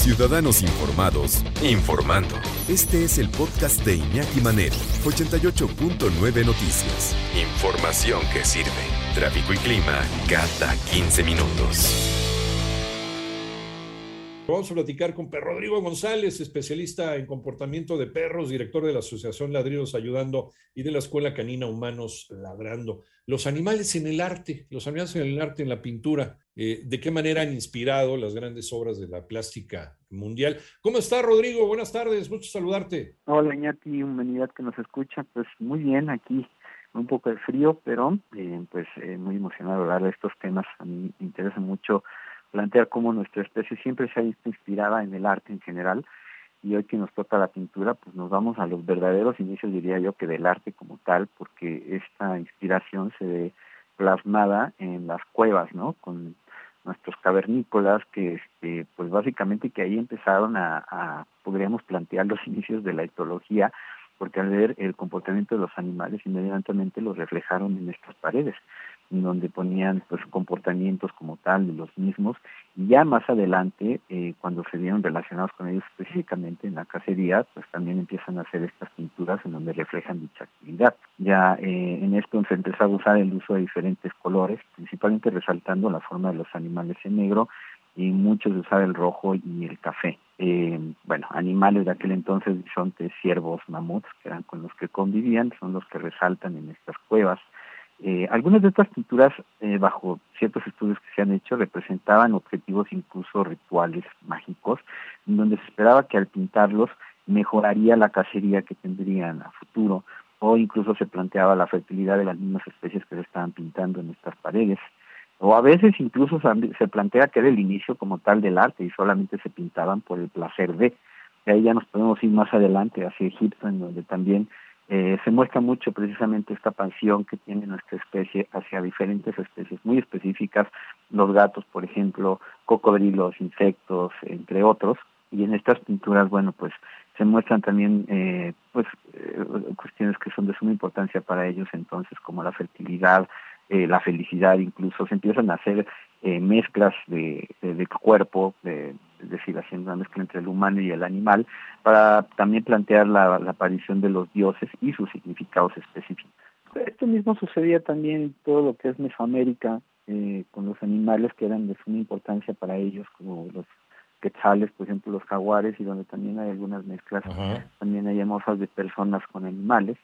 Ciudadanos Informados, informando. Este es el podcast de Iñaki Manero, 88.9 Noticias. Información que sirve. Tráfico y clima cada 15 minutos. Vamos a platicar con Rodrigo González, especialista en comportamiento de perros, director de la Asociación Ladridos Ayudando y de la Escuela Canina Humanos Ladrando. Los animales en el arte, los animales en el arte, en la pintura, eh, ¿de qué manera han inspirado las grandes obras de la plástica mundial? ¿Cómo está, Rodrigo? Buenas tardes, mucho saludarte. Hola, Iñaki, humanidad que nos escucha. Pues muy bien, aquí un poco de frío, pero eh, pues eh, muy emocionado hablar de estos temas. A mí me interesa mucho plantear cómo nuestra especie siempre se ha visto inspirada en el arte en general y hoy que nos toca la pintura, pues nos vamos a los verdaderos inicios, diría yo, que del arte como tal, porque esta inspiración se ve plasmada en las cuevas, ¿no? Con nuestros cavernícolas que, este, pues básicamente que ahí empezaron a, a, podríamos plantear los inicios de la etología, porque al ver el comportamiento de los animales inmediatamente lo reflejaron en estas paredes donde ponían pues comportamientos como tal de los mismos y ya más adelante eh, cuando se vieron relacionados con ellos específicamente en la cacería pues también empiezan a hacer estas pinturas en donde reflejan dicha actividad ya eh, en esto se empezó a usar el uso de diferentes colores principalmente resaltando la forma de los animales en negro y muchos usar el rojo y el café. Eh, bueno, animales de aquel entonces, bisontes, ciervos, mamuts, que eran con los que convivían, son los que resaltan en estas cuevas. Eh, algunas de estas pinturas, eh, bajo ciertos estudios que se han hecho, representaban objetivos incluso rituales mágicos, donde se esperaba que al pintarlos mejoraría la cacería que tendrían a futuro, o incluso se planteaba la fertilidad de las mismas especies que se estaban pintando en estas paredes. O a veces incluso se plantea que era el inicio como tal del arte y solamente se pintaban por el placer de. Y ahí ya nos podemos ir más adelante hacia Egipto, en donde también eh, se muestra mucho precisamente esta pasión que tiene nuestra especie hacia diferentes especies muy específicas, los gatos, por ejemplo, cocodrilos, insectos, entre otros. Y en estas pinturas, bueno, pues se muestran también eh, pues eh, cuestiones que son de suma importancia para ellos entonces, como la fertilidad, eh, la felicidad, incluso se empiezan a hacer eh, mezclas de, de, cuerpo, de, es decir, haciendo una mezcla entre el humano y el animal, para también plantear la, aparición de los dioses y sus significados específicos. Esto mismo sucedía también en todo lo que es Mesoamérica, eh, con los animales que eran de suma importancia para ellos, como los quetzales, por ejemplo, los jaguares, y donde también hay algunas mezclas, también hay hermosas de personas con animales.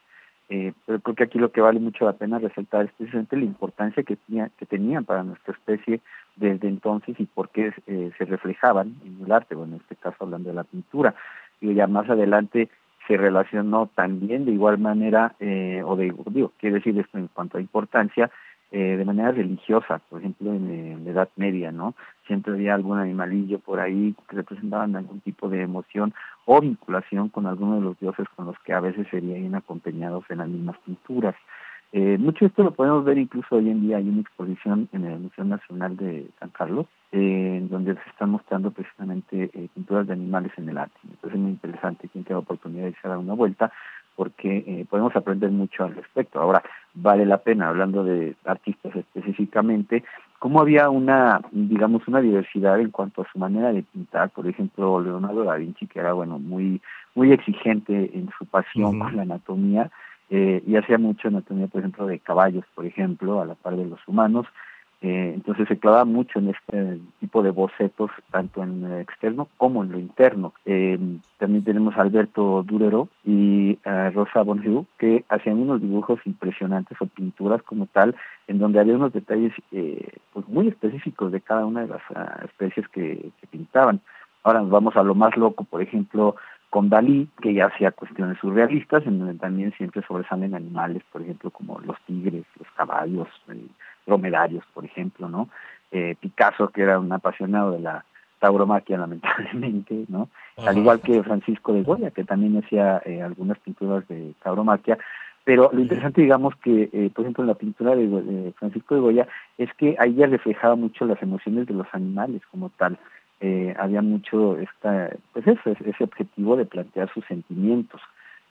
Eh, pero creo que aquí lo que vale mucho la pena resaltar es precisamente la importancia que, tenía, que tenían para nuestra especie desde entonces y por qué eh, se reflejaban en el arte, bueno, en este caso hablando de la pintura. Y ya más adelante se relacionó también de igual manera, eh, o de, digo, quiere decir esto en cuanto a importancia, eh, de manera religiosa, por ejemplo en, la Edad Media, ¿no? Siempre había algún animalillo por ahí que representaban algún tipo de emoción o vinculación con alguno de los dioses con los que a veces serían acompañados en las mismas pinturas. Eh, mucho de esto lo podemos ver incluso hoy en día, hay una exposición en el Museo Nacional de San Carlos, eh, donde se están mostrando precisamente eh, pinturas de animales en el arte. Entonces es muy interesante quien tenga oportunidad de dar una vuelta, porque eh, podemos aprender mucho al respecto. Ahora, vale la pena, hablando de artistas específicamente, cómo había una, digamos, una diversidad en cuanto a su manera de pintar. Por ejemplo, Leonardo da Vinci, que era, bueno, muy, muy exigente en su pasión por la anatomía, eh, y hacía mucho anatomía, por ejemplo, de caballos, por ejemplo, a la par de los humanos. Eh, entonces se clavaba mucho en este tipo de bocetos, tanto en lo externo como en lo interno. Eh, también tenemos a Alberto Durero y a Rosa Bonheur, que hacían unos dibujos impresionantes o pinturas como tal, en donde había unos detalles eh, pues muy específicos de cada una de las uh, especies que pintaban. Ahora nos vamos a lo más loco, por ejemplo, con Dalí, que ya hacía cuestiones surrealistas, en donde también siempre sobresalen animales, por ejemplo, como los tigres, los caballos, dromedarios, por ejemplo, ¿no? Eh, Picasso, que era un apasionado de la tauromaquia, lamentablemente, ¿no? Al igual que Francisco de Goya, que también hacía eh, algunas pinturas de tauromaquia, pero lo interesante, digamos, que, eh, por ejemplo, en la pintura de, Francisco de Goya, es que ahí ya reflejaba mucho las emociones de los animales como tal. Había mucho esta, pues eso, ese objetivo de plantear sus sentimientos.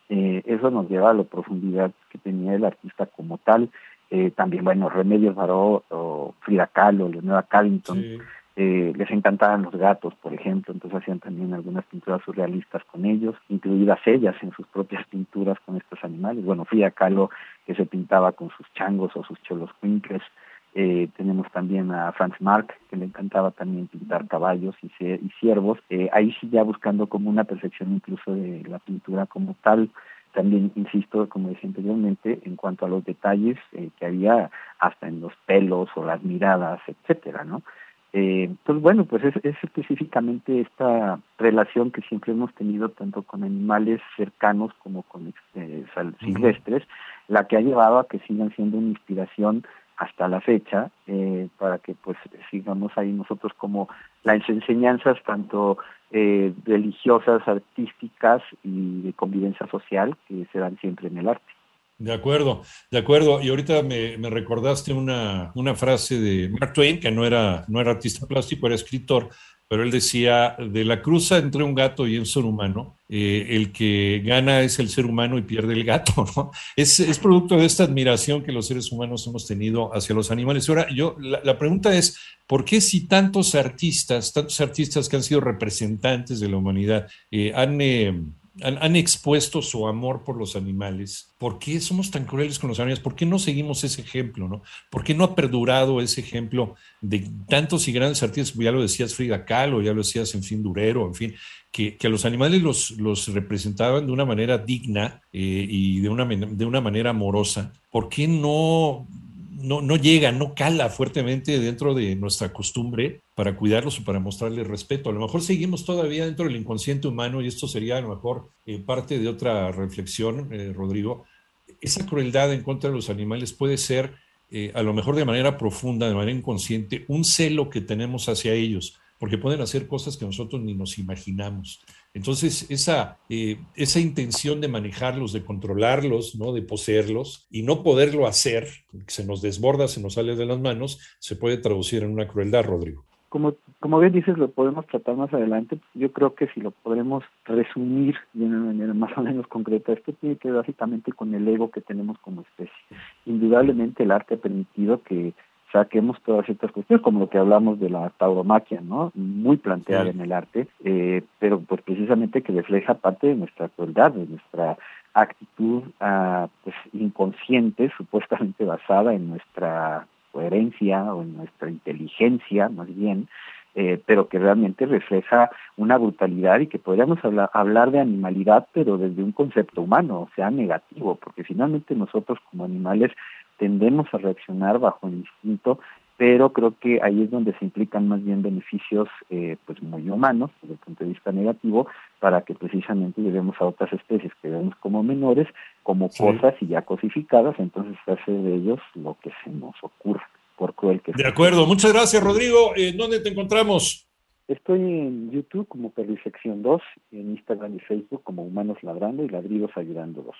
Eso nos lleva a la profundidad que tenía el artista como tal. Eh, también, bueno, Remedios Baró o Frida Kahlo, Leonora Carrington, eh, les encantaban los gatos, por ejemplo, entonces hacían también algunas pinturas surrealistas con ellos, incluidas ellas en sus propias pinturas con estos animales. Bueno, Frida Kahlo que se pintaba con sus changos o sus cholos quincles. Eh, tenemos también a Franz Marc, que le encantaba también pintar caballos y, y ciervos. Eh, ahí sí ya buscando como una perfección incluso de la pintura como tal. También, insisto, como decía anteriormente, en cuanto a los detalles eh, que había hasta en los pelos o las miradas, etcétera, ¿no? Eh, pues bueno, pues es, específicamente esta relación que siempre hemos tenido tanto con animales cercanos como con eh, silvestres, la que ha llevado a que sigan siendo una inspiración hasta la fecha eh, para que pues sigamos ahí nosotros como las enseñanzas tanto eh, religiosas, artísticas y de convivencia social que se dan siempre en el arte. De acuerdo, de acuerdo. Y ahorita me, recordaste una, una, frase de Mark Twain, que no era, no era artista plástico, era escritor, pero él decía, de la cruza entre un gato y un ser humano, eh, el que gana es el ser humano y pierde el gato, ¿no? Es, producto de esta admiración que los seres humanos hemos tenido hacia los animales. Ahora, yo, la, pregunta es, ¿por qué si tantos artistas, tantos artistas que han sido representantes de la humanidad, eh, han... Eh, han, expuesto su amor por los animales. ¿Por qué somos tan crueles con los animales? ¿Por qué no seguimos ese ejemplo? ¿no? ¿Por qué no ha perdurado ese ejemplo de tantos y grandes artistas? Ya lo decías Frida Kahlo, ya lo decías en fin Durero, en fin, que, que a los animales los, los, representaban de una manera digna eh, y de una, de una manera amorosa. ¿Por qué no no, no llega, no cala fuertemente dentro de nuestra costumbre para cuidarlos o para mostrarles respeto. A lo mejor seguimos todavía dentro del inconsciente humano y esto sería a lo mejor eh, parte de otra reflexión, eh, Rodrigo. Esa crueldad en contra de los animales puede ser, eh, a lo mejor de manera profunda, de manera inconsciente, un celo que tenemos hacia ellos, porque pueden hacer cosas que nosotros ni nos imaginamos. Entonces, esa, eh, esa intención de manejarlos, de controlarlos, ¿no? de poseerlos y no poderlo hacer, se nos desborda, se nos sale de las manos, se puede traducir en una crueldad, Rodrigo. Como, como bien dices, lo podemos tratar más adelante. Yo creo que si lo podremos resumir de una manera más o menos concreta, esto tiene que ver básicamente con el ego que tenemos como especie. Indudablemente el arte ha permitido que saquemos todas estas cuestiones, como lo que hablamos de la tauromaquia, ¿no? Muy planteada en el arte, eh, pero pues precisamente que refleja parte de nuestra crueldad, de nuestra actitud ah, pues inconsciente, supuestamente basada en nuestra coherencia o en nuestra inteligencia, más bien, eh, pero que realmente refleja una brutalidad y que podríamos hablar, hablar de animalidad, pero desde un concepto humano, o sea, negativo, porque finalmente nosotros como animales tendemos a reaccionar bajo el instinto, pero creo que ahí es donde se implican más bien beneficios eh, pues muy humanos desde el punto de vista negativo para que precisamente llevemos a otras especies que vemos como menores como cosas y ya cosificadas entonces hace de ellos lo que se nos ocurra por cruel que de acuerdo muchas gracias Rodrigo eh, ¿dónde te encontramos? Estoy en YouTube como Perlisección 2, en Instagram y Facebook como Humanos Ladrando y Ladridos Ayudándolos.